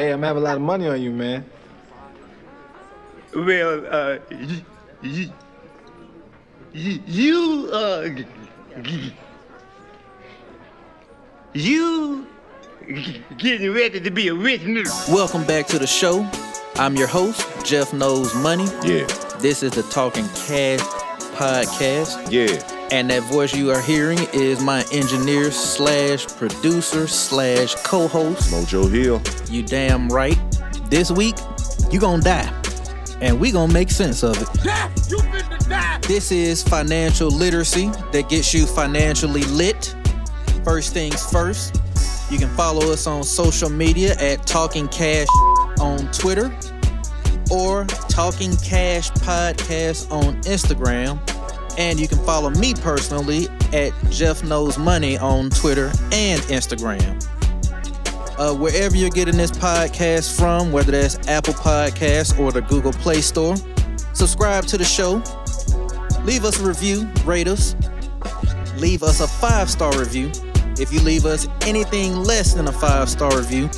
Hey, I'm having a lot of money on you, man. Well, uh, y- y- y- you, uh, g- g- you g- getting ready to be a rich nigga. Welcome back to the show. I'm your host, Jeff Knows Money. Yeah, This is the Talking Cash podcast. yeah. And that voice you are hearing is my engineer slash producer slash co-host. Mojo Hill. You damn right. This week, you gonna die. And we gonna make sense of it. This is financial literacy that gets you financially lit. First things first, you can follow us on social media at Talking Cash on Twitter or Talking Cash Podcast on Instagram. And you can follow me personally at Jeff Knows Money on Twitter and Instagram. Uh, wherever you're getting this podcast from, whether that's Apple Podcasts or the Google Play Store, subscribe to the show. Leave us a review, rate us, leave us a five star review. If you leave us anything less than a five star review,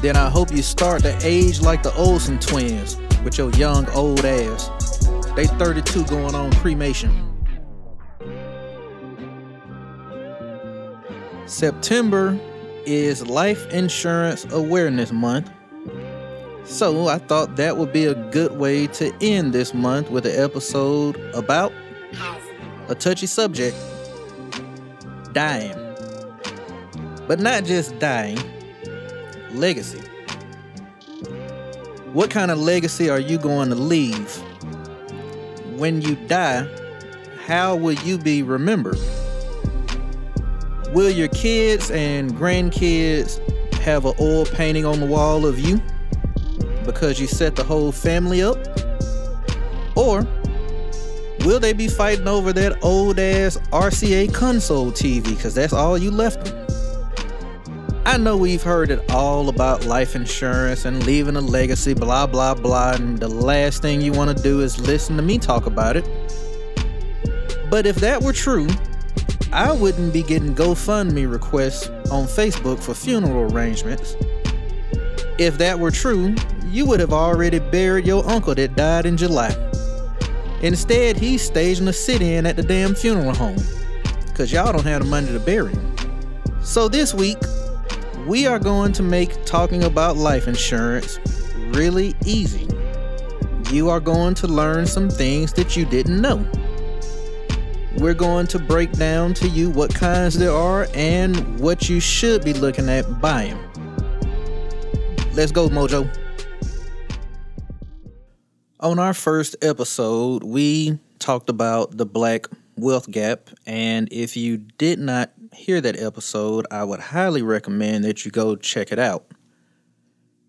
then I hope you start to age like the Olsen twins with your young old ass. They 32 going on cremation. September is Life Insurance Awareness Month. So I thought that would be a good way to end this month with an episode about a touchy subject dying. But not just dying, legacy. What kind of legacy are you going to leave? When you die, how will you be remembered? Will your kids and grandkids have an oil painting on the wall of you because you set the whole family up? Or will they be fighting over that old ass RCA console TV because that's all you left them? I know we've heard it all about life insurance and leaving a legacy, blah, blah, blah, and the last thing you want to do is listen to me talk about it. But if that were true, I wouldn't be getting GoFundMe requests on Facebook for funeral arrangements. If that were true, you would have already buried your uncle that died in July. Instead, he's staging a sit in at the damn funeral home because y'all don't have the money to bury him. So this week, we are going to make talking about life insurance really easy. You are going to learn some things that you didn't know. We're going to break down to you what kinds there are and what you should be looking at buying. Let's go, Mojo. On our first episode, we talked about the black wealth gap, and if you did not hear that episode, I would highly recommend that you go check it out.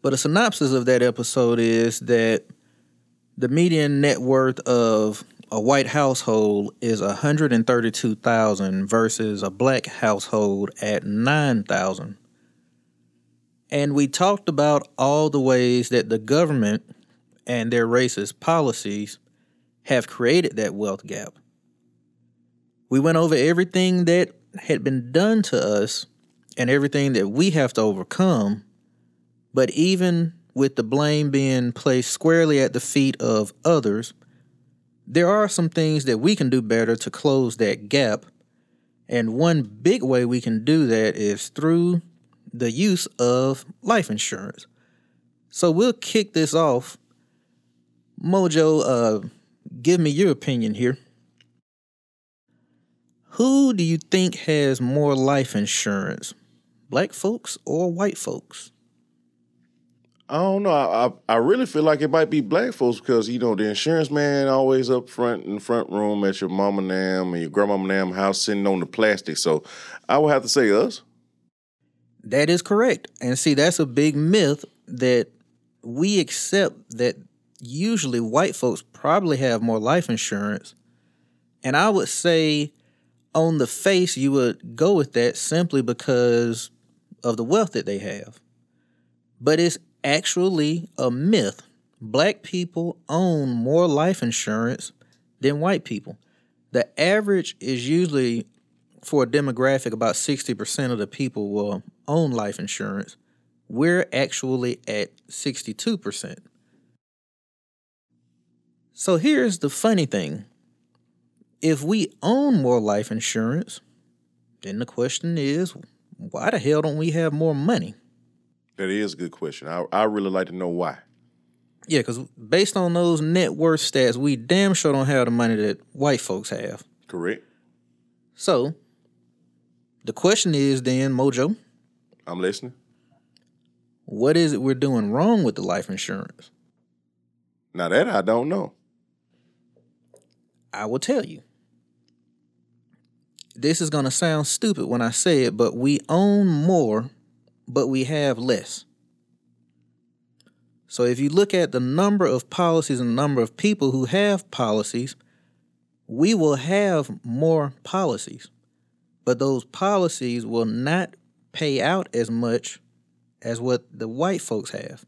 But a synopsis of that episode is that the median net worth of a white household is 132,000 versus a black household at 9,000. And we talked about all the ways that the government and their racist policies have created that wealth gap. We went over everything that had been done to us and everything that we have to overcome. But even with the blame being placed squarely at the feet of others, there are some things that we can do better to close that gap. And one big way we can do that is through the use of life insurance. So we'll kick this off. Mojo, uh, give me your opinion here. Who do you think has more life insurance, black folks or white folks? I don't know. I, I I really feel like it might be black folks because you know the insurance man always up front in the front room at your mama nam and your grandmama nam house sitting on the plastic. So I would have to say us. That is correct. And see, that's a big myth that we accept that usually white folks probably have more life insurance. And I would say on the face, you would go with that simply because of the wealth that they have. But it's actually a myth. Black people own more life insurance than white people. The average is usually for a demographic about 60% of the people will own life insurance, we're actually at 62%. So here's the funny thing if we own more life insurance, then the question is why the hell don't we have more money? That is a good question. I I really like to know why. Yeah, because based on those net worth stats, we damn sure don't have the money that white folks have. Correct. So the question is then, Mojo, I'm listening. what is it we're doing wrong with the life insurance? Now that I don't know. I will tell you. This is going to sound stupid when I say it, but we own more, but we have less. So if you look at the number of policies and the number of people who have policies, we will have more policies, but those policies will not pay out as much as what the white folks have.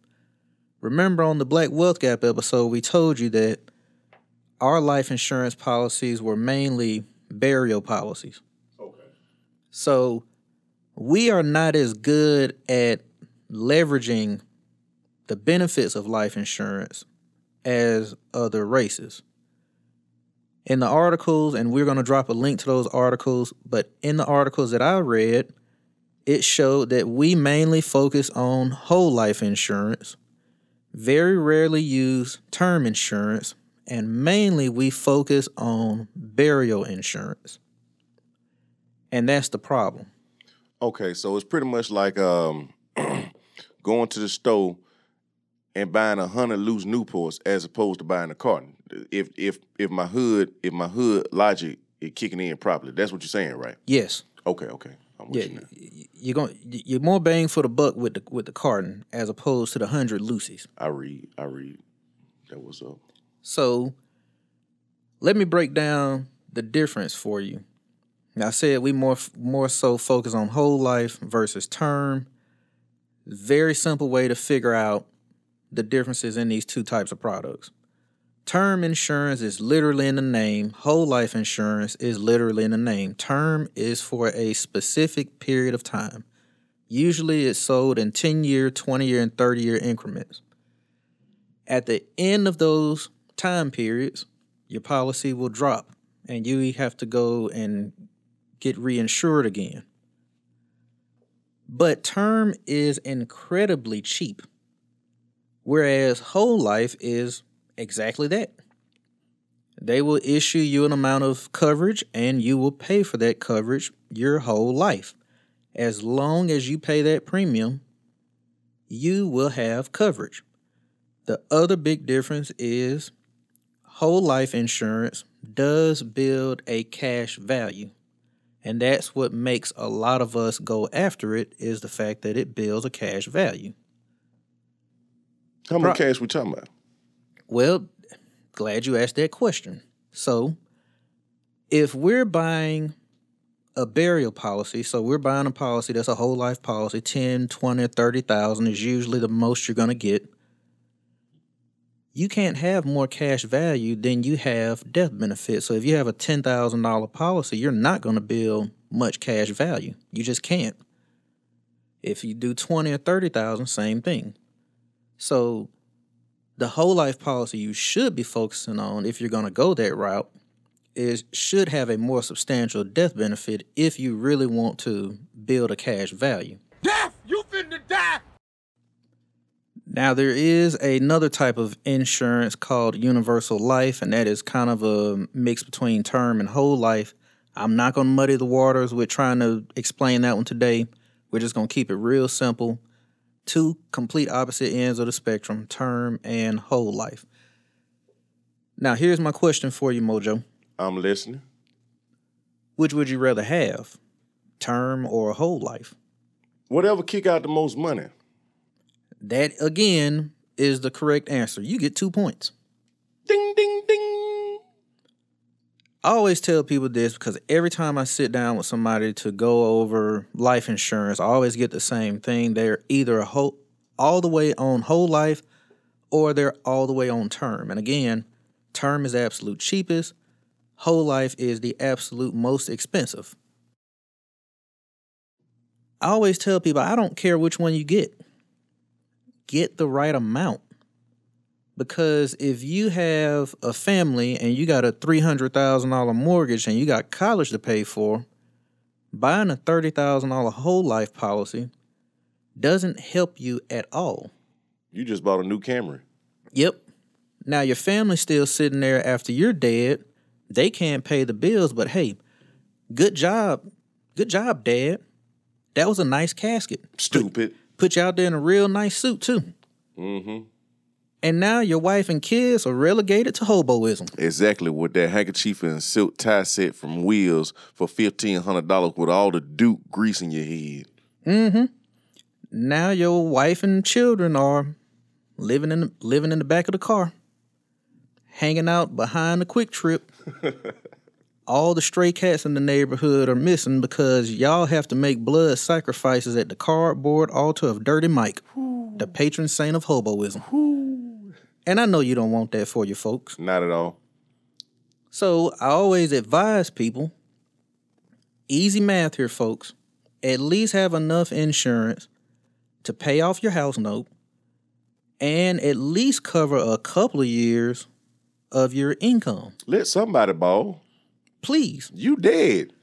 Remember on the Black Wealth Gap episode, we told you that our life insurance policies were mainly burial policies. Okay. So we are not as good at leveraging the benefits of life insurance as other races. In the articles, and we're going to drop a link to those articles, but in the articles that I read, it showed that we mainly focus on whole life insurance, very rarely use term insurance, and mainly we focus on burial insurance. And that's the problem. Okay, so it's pretty much like um, going to the store and buying a hundred loose Newports as opposed to buying a carton. If if if my hood if my hood logic is kicking in properly, that's what you're saying, right? Yes. Okay, okay. I'm with Yeah, you now. You're going you're more bang for the buck with the with the carton as opposed to the hundred loosies. I read. I read. That was up. So let me break down the difference for you. I said we more more so focus on whole life versus term. Very simple way to figure out the differences in these two types of products. Term insurance is literally in the name. Whole life insurance is literally in the name. Term is for a specific period of time. Usually it's sold in 10 year, 20 year, and 30 year increments. At the end of those time periods, your policy will drop and you have to go and get reinsured again. But term is incredibly cheap, whereas whole life is exactly that. They will issue you an amount of coverage and you will pay for that coverage your whole life. As long as you pay that premium, you will have coverage. The other big difference is whole life insurance does build a cash value. And that's what makes a lot of us go after it is the fact that it builds a cash value. How much Pro- cash we talking about? Well, glad you asked that question. So, if we're buying a burial policy, so we're buying a policy that's a whole life policy, 10, 20, 30,000 is usually the most you're going to get. You can't have more cash value than you have death benefit. So if you have a $10,000 policy, you're not going to build much cash value. You just can't. If you do 20 or 30,000, same thing. So the whole life policy you should be focusing on if you're going to go that route is should have a more substantial death benefit if you really want to build a cash value. Death, you finna die. Now there is another type of insurance called universal life and that is kind of a mix between term and whole life. I'm not going to muddy the waters with trying to explain that one today. We're just going to keep it real simple. Two complete opposite ends of the spectrum, term and whole life. Now here's my question for you, Mojo. I'm listening. Which would you rather have, term or whole life? Whatever kick out the most money. That again is the correct answer. You get two points. Ding ding ding. I always tell people this because every time I sit down with somebody to go over life insurance, I always get the same thing. They're either a whole, all the way on whole life or they're all the way on term. And again, term is absolute cheapest, whole life is the absolute most expensive. I always tell people I don't care which one you get. Get the right amount. Because if you have a family and you got a $300,000 mortgage and you got college to pay for, buying a $30,000 whole life policy doesn't help you at all. You just bought a new Camry. Yep. Now your family's still sitting there after you're dead. They can't pay the bills, but hey, good job. Good job, Dad. That was a nice casket. Stupid. Put you out there in a real nice suit too. Mm-hmm. And now your wife and kids are relegated to hoboism. Exactly with that handkerchief and silk tie set from Wheels for fifteen hundred dollars with all the Duke grease in your head. Mm-hmm. Now your wife and children are living in the, living in the back of the car, hanging out behind the QuikTrip. All the stray cats in the neighborhood are missing because y'all have to make blood sacrifices at the cardboard altar of Dirty Mike, the patron saint of hoboism. And I know you don't want that for your folks. Not at all. So I always advise people easy math here, folks. At least have enough insurance to pay off your house note and at least cover a couple of years of your income. Let somebody ball. Please. You dead.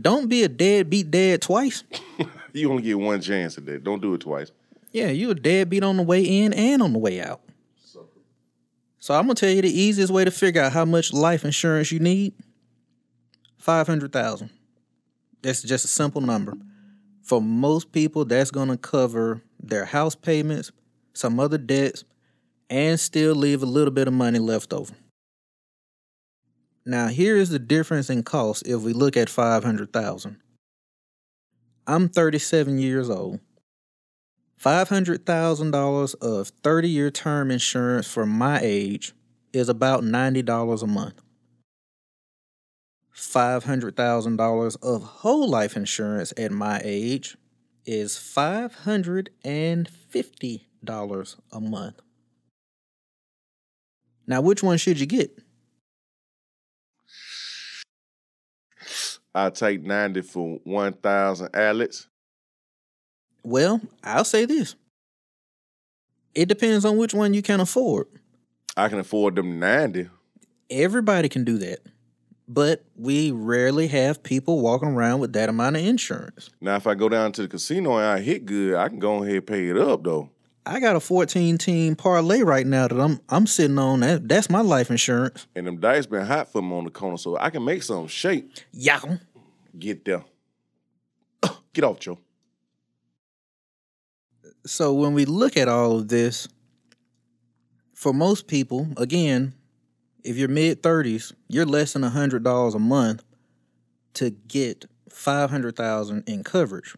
Don't be a deadbeat dad twice. You only get one chance at that. Don't do it twice. Yeah, you a deadbeat on the way in and on the way out. So I'm gonna tell you the easiest way to figure out how much life insurance you need. Five hundred thousand. That's just a simple number. For most people, that's gonna cover their house payments, some other debts, and still leave a little bit of money left over. Now, here is the difference in cost if we look at 500,000. I'm 37 years old. $500,000 of 30 year term insurance for my age is about $90 a month. $500,000 of whole life insurance at my age is $550 a month. Now, which one should you get? I take ninety for one thousand Alex. Well, I'll say this. It depends on which one you can afford. I can afford them ninety. Everybody can do that. But we rarely have people walking around with that amount of insurance. Now, if I go down to the casino and I hit good, I can go ahead and pay it up though. I got a 14 team parlay right now that I'm I'm sitting on. That that's my life insurance. And them dice been hot for me on the corner, so I can make some shake. Yeah. Get there. Get off, Joe. So when we look at all of this, for most people, again, if you're mid 30s, you're less than $100 a month to get 500,000 in coverage.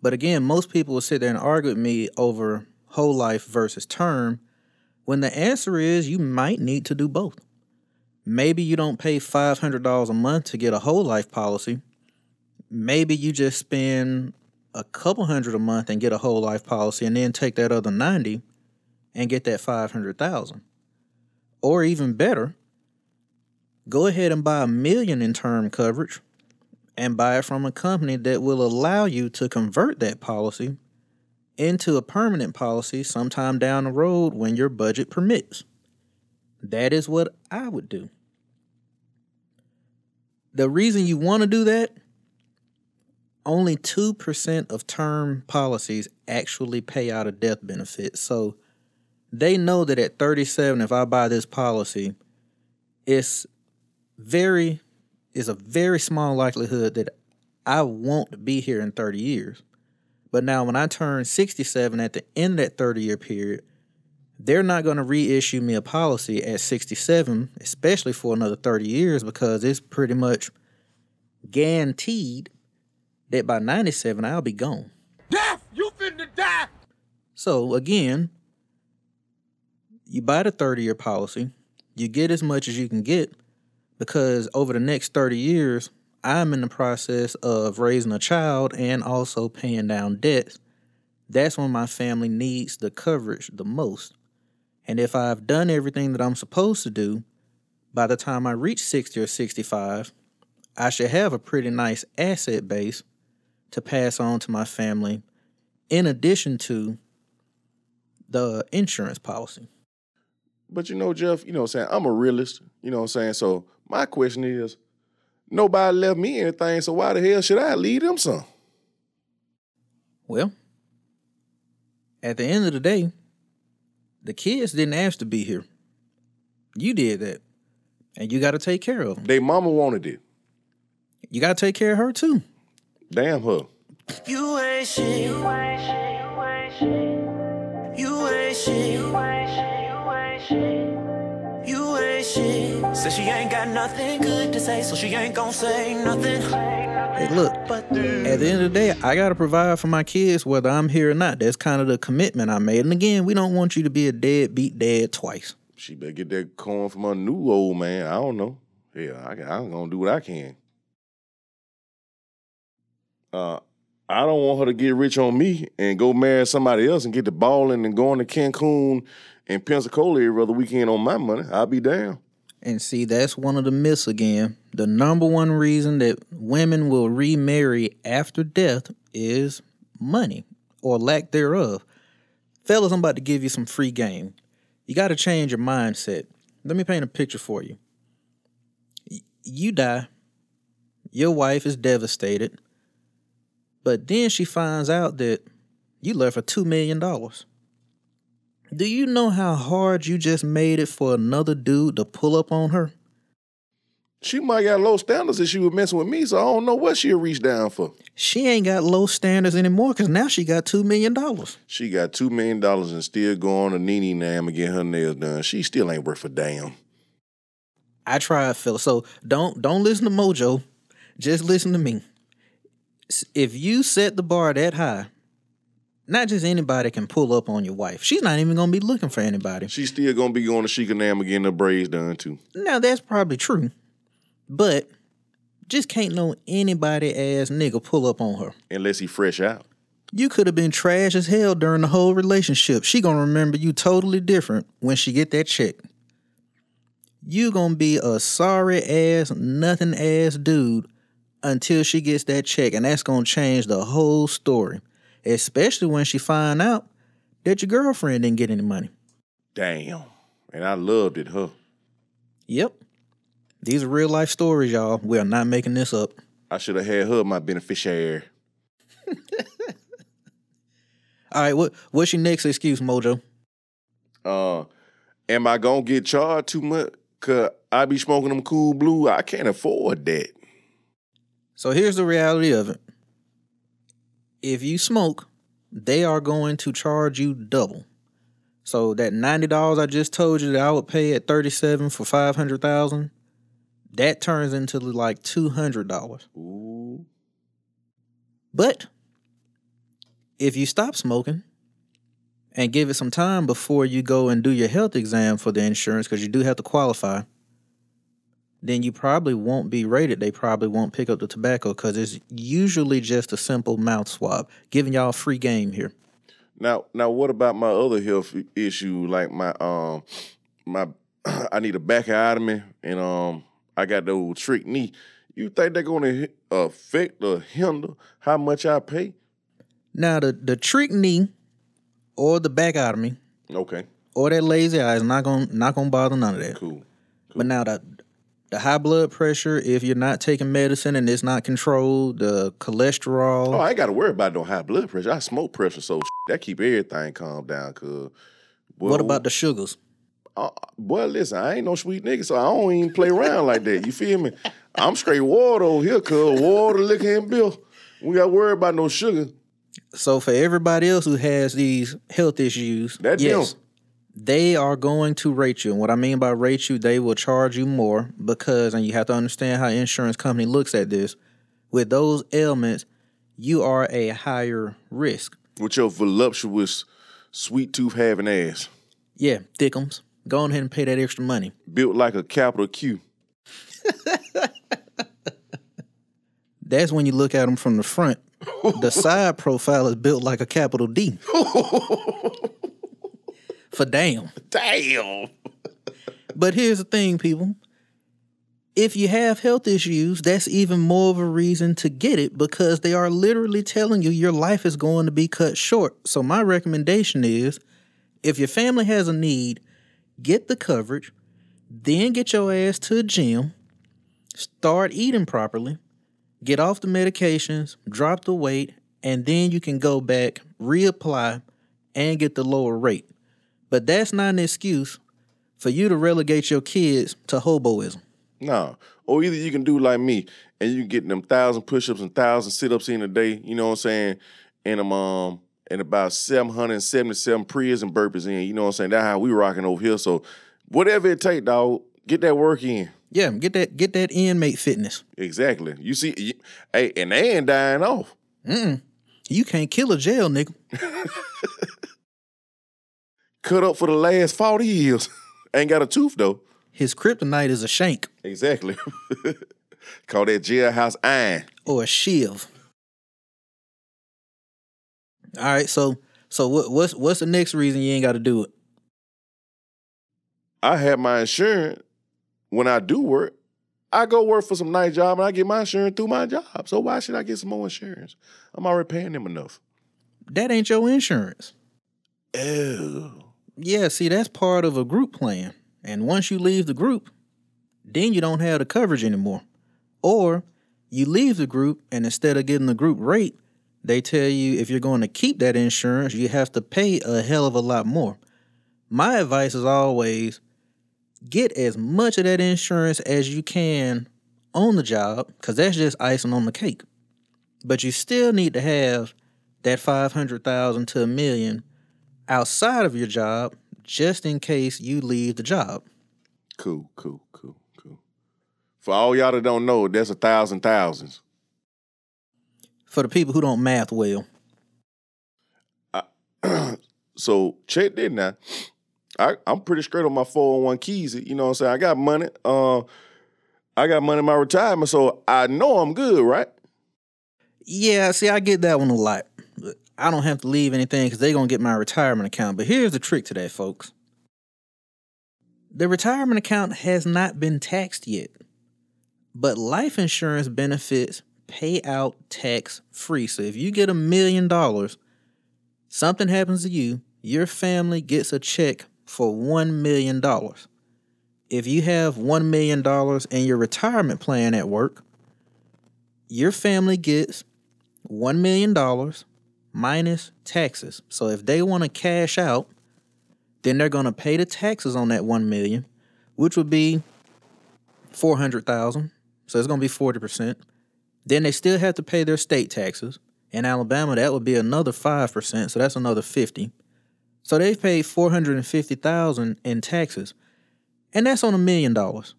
But again, most people will sit there and argue with me over whole life versus term when the answer is you might need to do both. Maybe you don't pay $500 a month to get a whole life policy. Maybe you just spend a couple hundred a month and get a whole life policy and then take that other 90 and get that 500,000. Or even better, go ahead and buy a million in term coverage and buy it from a company that will allow you to convert that policy into a permanent policy sometime down the road when your budget permits. That is what I would do. The reason you want to do that only 2% of term policies actually pay out a death benefit. So they know that at 37 if I buy this policy, it's very is a very small likelihood that I won't be here in 30 years. But now when I turn 67 at the end of that 30 year period, they're not going to reissue me a policy at 67, especially for another 30 years, because it's pretty much guaranteed that by 97 I'll be gone. Death, you finna die. So again, you buy the 30 year policy, you get as much as you can get because over the next 30 years, I'm in the process of raising a child and also paying down debts. That's when my family needs the coverage the most. And if I've done everything that I'm supposed to do, by the time I reach 60 or 65, I should have a pretty nice asset base to pass on to my family, in addition to the insurance policy. But you know, Jeff, you know what I'm saying? I'm a realist. You know what I'm saying? So my question is, nobody left me anything, so why the hell should I leave them some? Well, at the end of the day, the kids didn't ask to be here. You did that. And you got to take care of them. They mama wanted it. You got to take care of her too. Damn her. You ain't shit. You ain't shit. You ain't shit. You ain't shit. You ain't shit. You ain't shit. You ain't shit. Said she ain't got nothing good to say, so she ain't gon' say nothing. Hey, look, at the end of the day, I got to provide for my kids whether I'm here or not. That's kind of the commitment I made. And again, we don't want you to be a deadbeat dad twice. She better get that corn from her new old man. I don't know. Yeah, I, I'm gonna do what I can. Uh, I don't want her to get rich on me and go marry somebody else and get the balling and going to Cancun and Pensacola every other weekend on my money. I'll be down. And see, that's one of the myths again. The number one reason that women will remarry after death is money or lack thereof. Fellas, I'm about to give you some free game. You got to change your mindset. Let me paint a picture for you. You die, your wife is devastated, but then she finds out that you left her $2 million. Do you know how hard you just made it for another dude to pull up on her? She might got low standards if she was messing with me, so I don't know what she'll reach down for. She ain't got low standards anymore because now she got $2 million. She got two million dollars and still going to Nene Nam and get her nails done. She still ain't worth a damn. I tried, Phil. So don't don't listen to Mojo. Just listen to me. If you set the bar that high, not just anybody can pull up on your wife. She's not even gonna be looking for anybody. She's still gonna be going to Sheikah Nam and getting her braids done too. Now that's probably true, but just can't know anybody ass nigga pull up on her. Unless he fresh out. You could have been trash as hell during the whole relationship. She gonna remember you totally different when she get that check. You gonna be a sorry ass, nothing ass dude until she gets that check, and that's gonna change the whole story. Especially when she find out that your girlfriend didn't get any money. Damn. And I loved it, huh? Yep. These are real life stories, y'all. We are not making this up. I should have had her my beneficiary. All right, what what's your next excuse, Mojo? Uh, am I gonna get charged too much? Cause I be smoking them Kool blue. I can't afford that. So here's the reality of it. If you smoke, they are going to charge you double. So that ninety dollars I just told you that I would pay at thirty seven for five hundred thousand, that turns into like two hundred dollars. Ooh. But if you stop smoking and give it some time before you go and do your health exam for the insurance, because you do have to qualify, then you probably won't be rated. They probably won't pick up the tobacco because it's usually just a simple mouth swab. Giving y'all free game here. Now, now, what about my other health issue? Like my um, my I need a bacchiotomy, and um, I got the old trick knee. You think they're gonna affect or hinder how much I pay? Now the the trick knee or the backotomy Okay, or that lazy eye is not gonna not gonna bother none of that. cool. But now the the high blood pressure, if you're not taking medicine and it's not controlled, the cholesterol. Oh, I ain't got to worry about no high blood pressure. I smoke pressure, so that keep everything calm down. Cause what about the sugars? Uh, boy, listen, I ain't no sweet nigga, so I don't even play around like that. You feel me? I'm straight water over here, cuz water, liquor, and bill. We got to worry about no sugar. So for everybody else who has these health issues, That yes, them. They are going to rate you. And what I mean by rate you, they will charge you more because, and you have to understand how insurance company looks at this. With those ailments, you are a higher risk. With your voluptuous, sweet tooth having ass, Yeah, thickums. Go on ahead and pay that extra money. built like a capital Q. That's when you look at them from the front. the side profile is built like a capital D. For damn. Damn. But here's the thing, people. If you have health issues, that's even more of a reason to get it because they are literally telling you your life is going to be cut short. So, my recommendation is If your family has a need, get the coverage, then get your ass to a gym, start eating properly, get off the medications, drop the weight, and then you can go back, reapply, and get the lower rate. But that's not an excuse for you to relegate your kids to hoboism. No. Or either you can do like me and you get them thousand push-ups and thousand sit-ups in a day, you know what I'm saying? And um, um and about 777 prayers and burpees in, you know what I'm saying? That's how we rocking over here. So whatever it take, dog, get that work in. Yeah, get that get that inmate fitness. Exactly. You see, you, hey, and they ain't dying off. You can't kill a jail nigga. Cut up for the last 40 years. ain't got a tooth though. His kryptonite is a shank Exactly. Call that jailhouse iron. or a shiv. All right, so so what, what's what's the next reason you ain't got to do it? I have my insurance when I do work. I go work for some nice job and I get my insurance through my job. So why should I get some more insurance? I'm already paying them enough. That ain't your insurance. Oh. Yeah, see, that's part of a group plan. And once you leave the group, then you don't have the coverage anymore. Or you leave the group and instead of getting the group rate, they tell you if you're going to keep that insurance, you have to pay a hell of a lot more. My advice is always get as much of that insurance as you can on the job, because that's just icing on the cake. But you still need to have that 500,000 to a million outside of your job just in case you leave the job. Cool, cool, cool, cool. For all y'all that don't know, that's a thousand thousands. For the people who don't math well, So check that now. I, I'm pretty straight on my 401 keys. You know what I'm saying? I got money. Uh, I got money in my retirement, so I know I'm good, right? yeah, see, I get that one a lot. I don't have to leave anything because they're going to get my retirement account. But here's the trick to that, folks the retirement account has not been taxed yet, but life insurance benefits pay out tax free. So if you get a million dollars, something happens to you, your family gets a check for $1 million. If you have $1 million in your retirement plan at work, your family gets $1 million minus taxes. So if they want to cash out, then they're going to pay the taxes on that 1 million, which would be 400,000. So it's going to be 40%. Then they still have to pay their state taxes. In Alabama, that would be another 5%, so that's another 50. So they've paid 450,000 in taxes. And that's on a million dollars.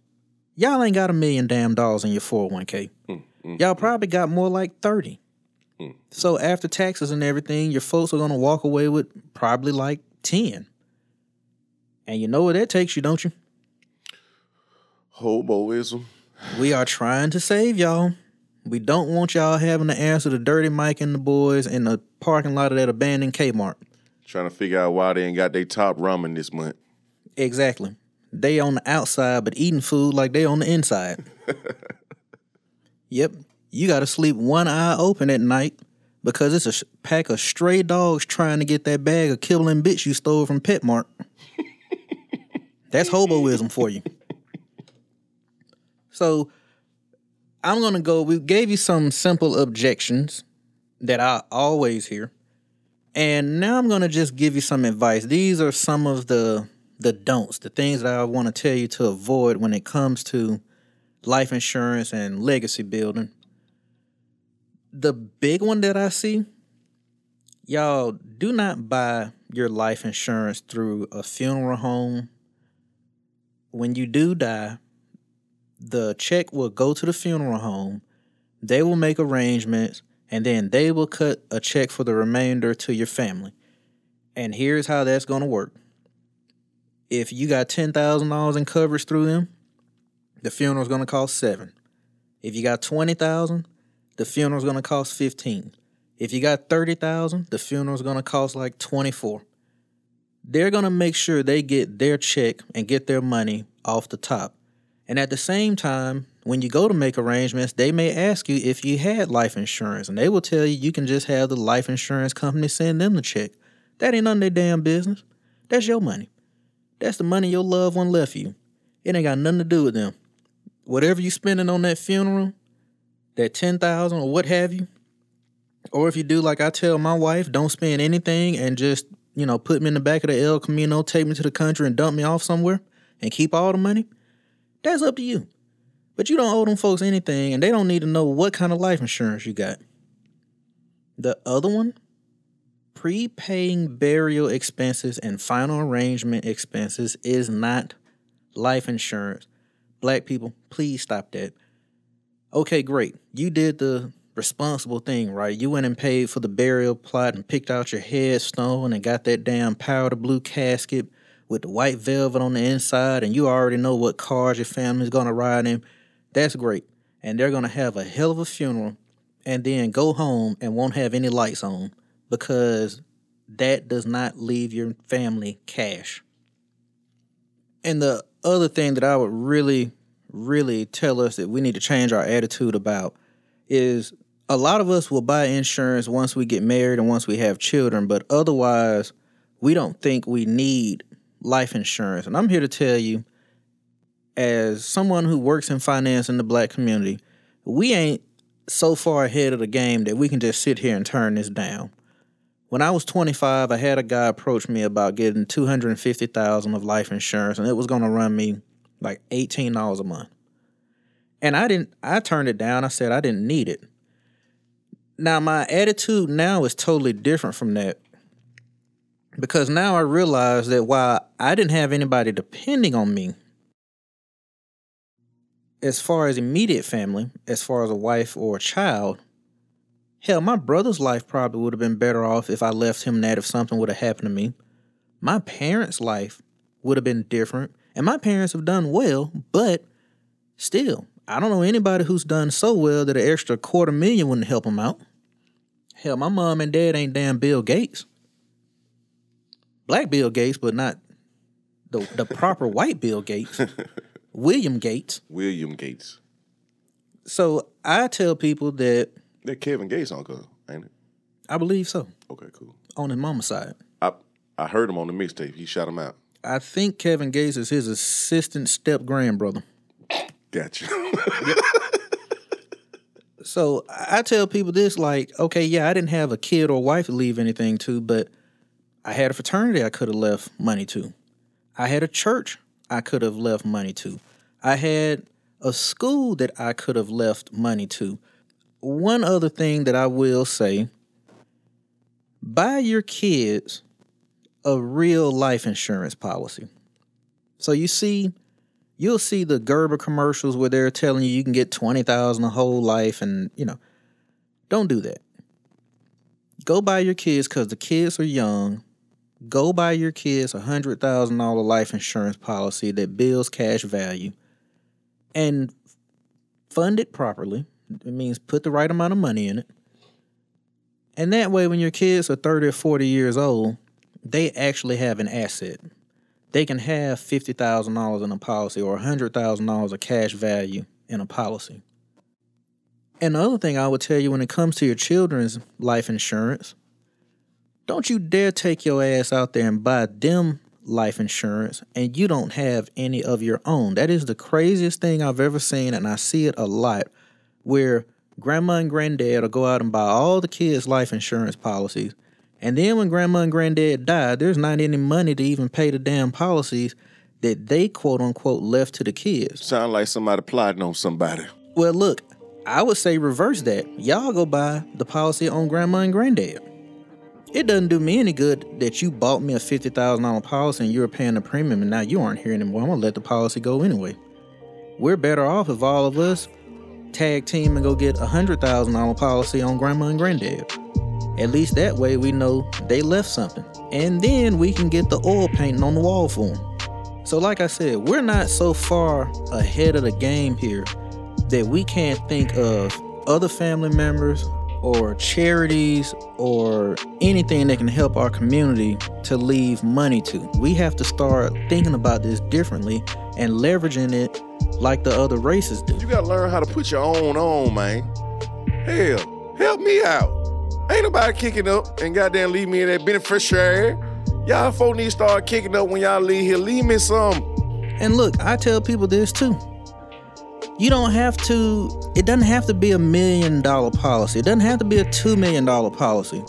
Y'all ain't got a million damn dollars in your 401k. Mm, mm, Y'all mm. probably got more like 30. Hmm. So after taxes and everything, your folks are gonna walk away with probably like 10. And you know where that takes you, don't you? Hoboism. We are trying to save y'all. We don't want y'all having to answer to Dirty Mike and the boys in the parking lot of that abandoned Kmart. Trying to figure out why they ain't got their top ramen this month. Exactly. They on the outside, but eating food like they on the inside. yep. You got to sleep one eye open at night because it's a sh- pack of stray dogs trying to get that bag of killing bits you stole from Petmart. That's hoboism for you. So I'm gonna go. We gave you some simple objections that I always hear, and now I'm gonna just give you some advice. These are some of the the don'ts, the things that I want to tell you to avoid when it comes to life insurance and legacy building. The big one that I see, y'all do not buy your life insurance through a funeral home. When you do die, the check will go to the funeral home. They will make arrangements and then they will cut a check for the remainder to your family. And here's how that's going to work. If you got $10,000 in coverage through them, the funeral's going to cost 7. If you got 20,000, the funeral's to cost 15. If you got 30,000, the funeral's to cost like 24 they're to make sure they get their check and get their money off the top. And at the same time, when you go to make arrangements, they may ask you if you had life insurance, and they will tell you you can just have the life insurance company send them the check. That ain't none of their damn business. That's your money. That's the money your loved one left you. It ain't got nothing to do with them. Whatever you spending on that funeral, that ten thousand or what have you, or if you do like I tell my wife, don't spend anything and just you know put me in the back of the El Camino, take me to the country and dump me off somewhere, and keep all the money. That's up to you. But you don't owe them folks anything, and they don't need to know what kind of life insurance you got. The other one, prepaying burial expenses and final arrangement expenses is not life insurance. Black people, please stop that. Okay, great. You did the responsible thing, right? You went and paid for the burial plot and picked out your headstone and got that damn powder blue casket with the white velvet on the inside, and you already know what cars your family's gonna ride in. That's great. And they're gonna have a hell of a funeral and then go home and won't have any lights on because that does not leave your family cash. And the other thing that I would really, really tell us that we need to change our attitude about is a lot of us will buy insurance once we get married and once we have children, but otherwise, we don't think we need life insurance. And I'm here to tell you, as someone who works in finance in the black community, we ain't so far ahead of the game that we can just sit here and turn this down. When I was 25, I had a guy approach me about getting 250,000 of life insurance and it was going to run me like $18 a month. And I didn't I turned it down. I said I didn't need it. Now my attitude now is totally different from that. Because now I realize that while I didn't have anybody depending on me, as far as immediate family, as far as a wife or a child, hell, my brother's life probably would have been better off if I left him that if something would have happened to me. My parents' life would have been different, and my parents have done well, but still, I don't know anybody who's done so well that an extra quarter million wouldn't help them out. Hell, my mom and dad ain't damn Bill Gates. Black Bill Gates, but not the the proper white Bill Gates. William Gates. William Gates. So I tell people that That Kevin Gates uncle, ain't it? I believe so Okay, cool. on his mama's side. I I heard him on the mixtape. He shot him out. I think Kevin Gates is his assistant step grandbrother. Gotcha. So I tell people this like, okay, yeah, I didn't have a kid or wife to leave anything to, but I had a fraternity I could have left money to. I had a church I could have left money to. I had a school that I could have left money to. One other thing that I will say buy your kids a real life insurance policy. So you see, you'll see the Gerber commercials where they're telling you you can get 20,000 a whole life and, you know, don't do that. Go buy your kids cuz the kids are young. Go buy your kids a $100,000 life insurance policy that builds cash value and fund it properly. It means put the right amount of money in it. And that way when your kids are 30 or 40 years old, they actually have an asset they can have fifty thousand dollars in a policy or hundred thousand dollars of cash value in a policy. And the other thing I would tell you when it comes to your children's life insurance, don't you dare take your ass out there and buy them life insurance and you don't have any of your own. That is the craziest thing I've ever seen, and I see it a lot where grandma and granddad will go out and buy all the kids' life insurance policies and then when grandma and granddad died, there's not any money to even pay the damn policies that they quote unquote left to the kids. Sound like somebody plotting on somebody. Well, look, I would say reverse that. Y'all go buy the policy on grandma and granddad. It doesn't do me any good that you bought me a fifty thousand dollar policy and you were paying the premium and now you aren't here anymore. I'm gonna let the policy go anyway. We're better off if all of us tag team and go get a hundred thousand dollar policy on grandma and granddad. At least that way we know they left something. And then we can get the oil painting on the wall for them. So, like I said, we're not so far ahead of the game here that we can't think of other family members or charities or anything that can help our community to leave money to. We have to start thinking about this differently and leveraging it like the other races do. You gotta learn how to put your own on, man. Hell, help me out. Ain't nobody kicking up and goddamn leave me in that beneficiary. Y'all folk need to start kicking up when y'all leave here. Leave me some. And look, I tell people this too. You don't have to, it doesn't have to be a million dollar policy. It doesn't have to be a two million dollar policy.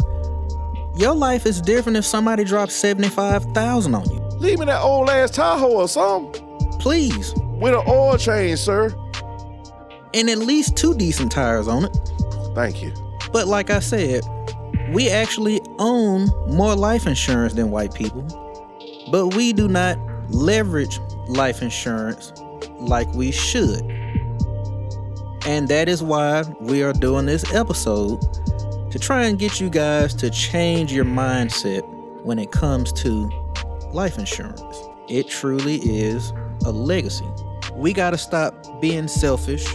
Your life is different if somebody drops 75,000 on you. Leave me that old ass Tahoe or something. Please. With an oil change, sir. And at least two decent tires on it. Thank you. But like I said, we actually own more life insurance than white people. But we do not leverage life insurance like we should. And that is why we are doing this episode to try and get you guys to change your mindset when it comes to life insurance. It truly is a legacy. We got to stop being selfish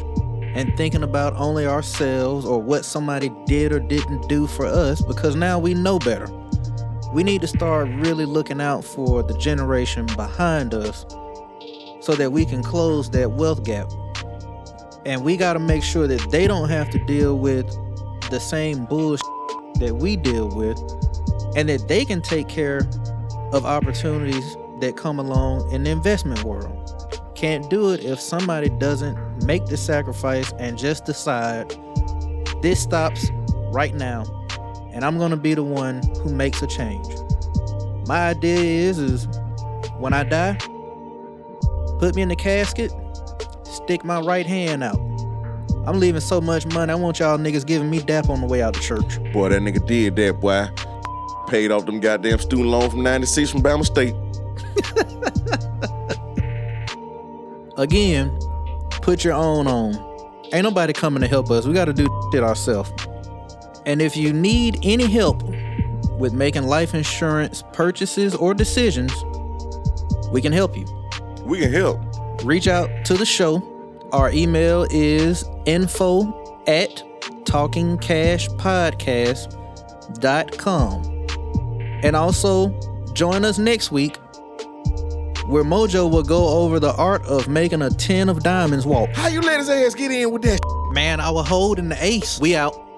and thinking about only ourselves or what somebody did or didn't do for us because now we know better. We need to start really looking out for the generation behind us so that we can close that wealth gap. And we got to make sure that they don't have to deal with the same bullshit that we deal with and that they can take care of opportunities that come along in the investment world. Can't do it if somebody doesn't make the sacrifice and just decide this stops right now and I'm going to be the one who makes a change. My idea is is when I die, put me in the casket, stick my right hand out. I'm leaving so much money. I want y'all niggas giving me dap on the way out the church. Boy, that nigga did that, boy. Paid off them goddamn student loan from 96 from Bama State. Again, put your own on. Ain't nobody coming to help us. We got to do shit ourselves. And if you need any help with making life insurance purchases or decisions, we can help you. We can help. Reach out to the show. Our email is info at talkingcashpodcast.com. And also join us next week where Mojo will go over the art of making a 10 of diamonds walk. How you let his ass get in with that? Man, I will hold in the ace. We out.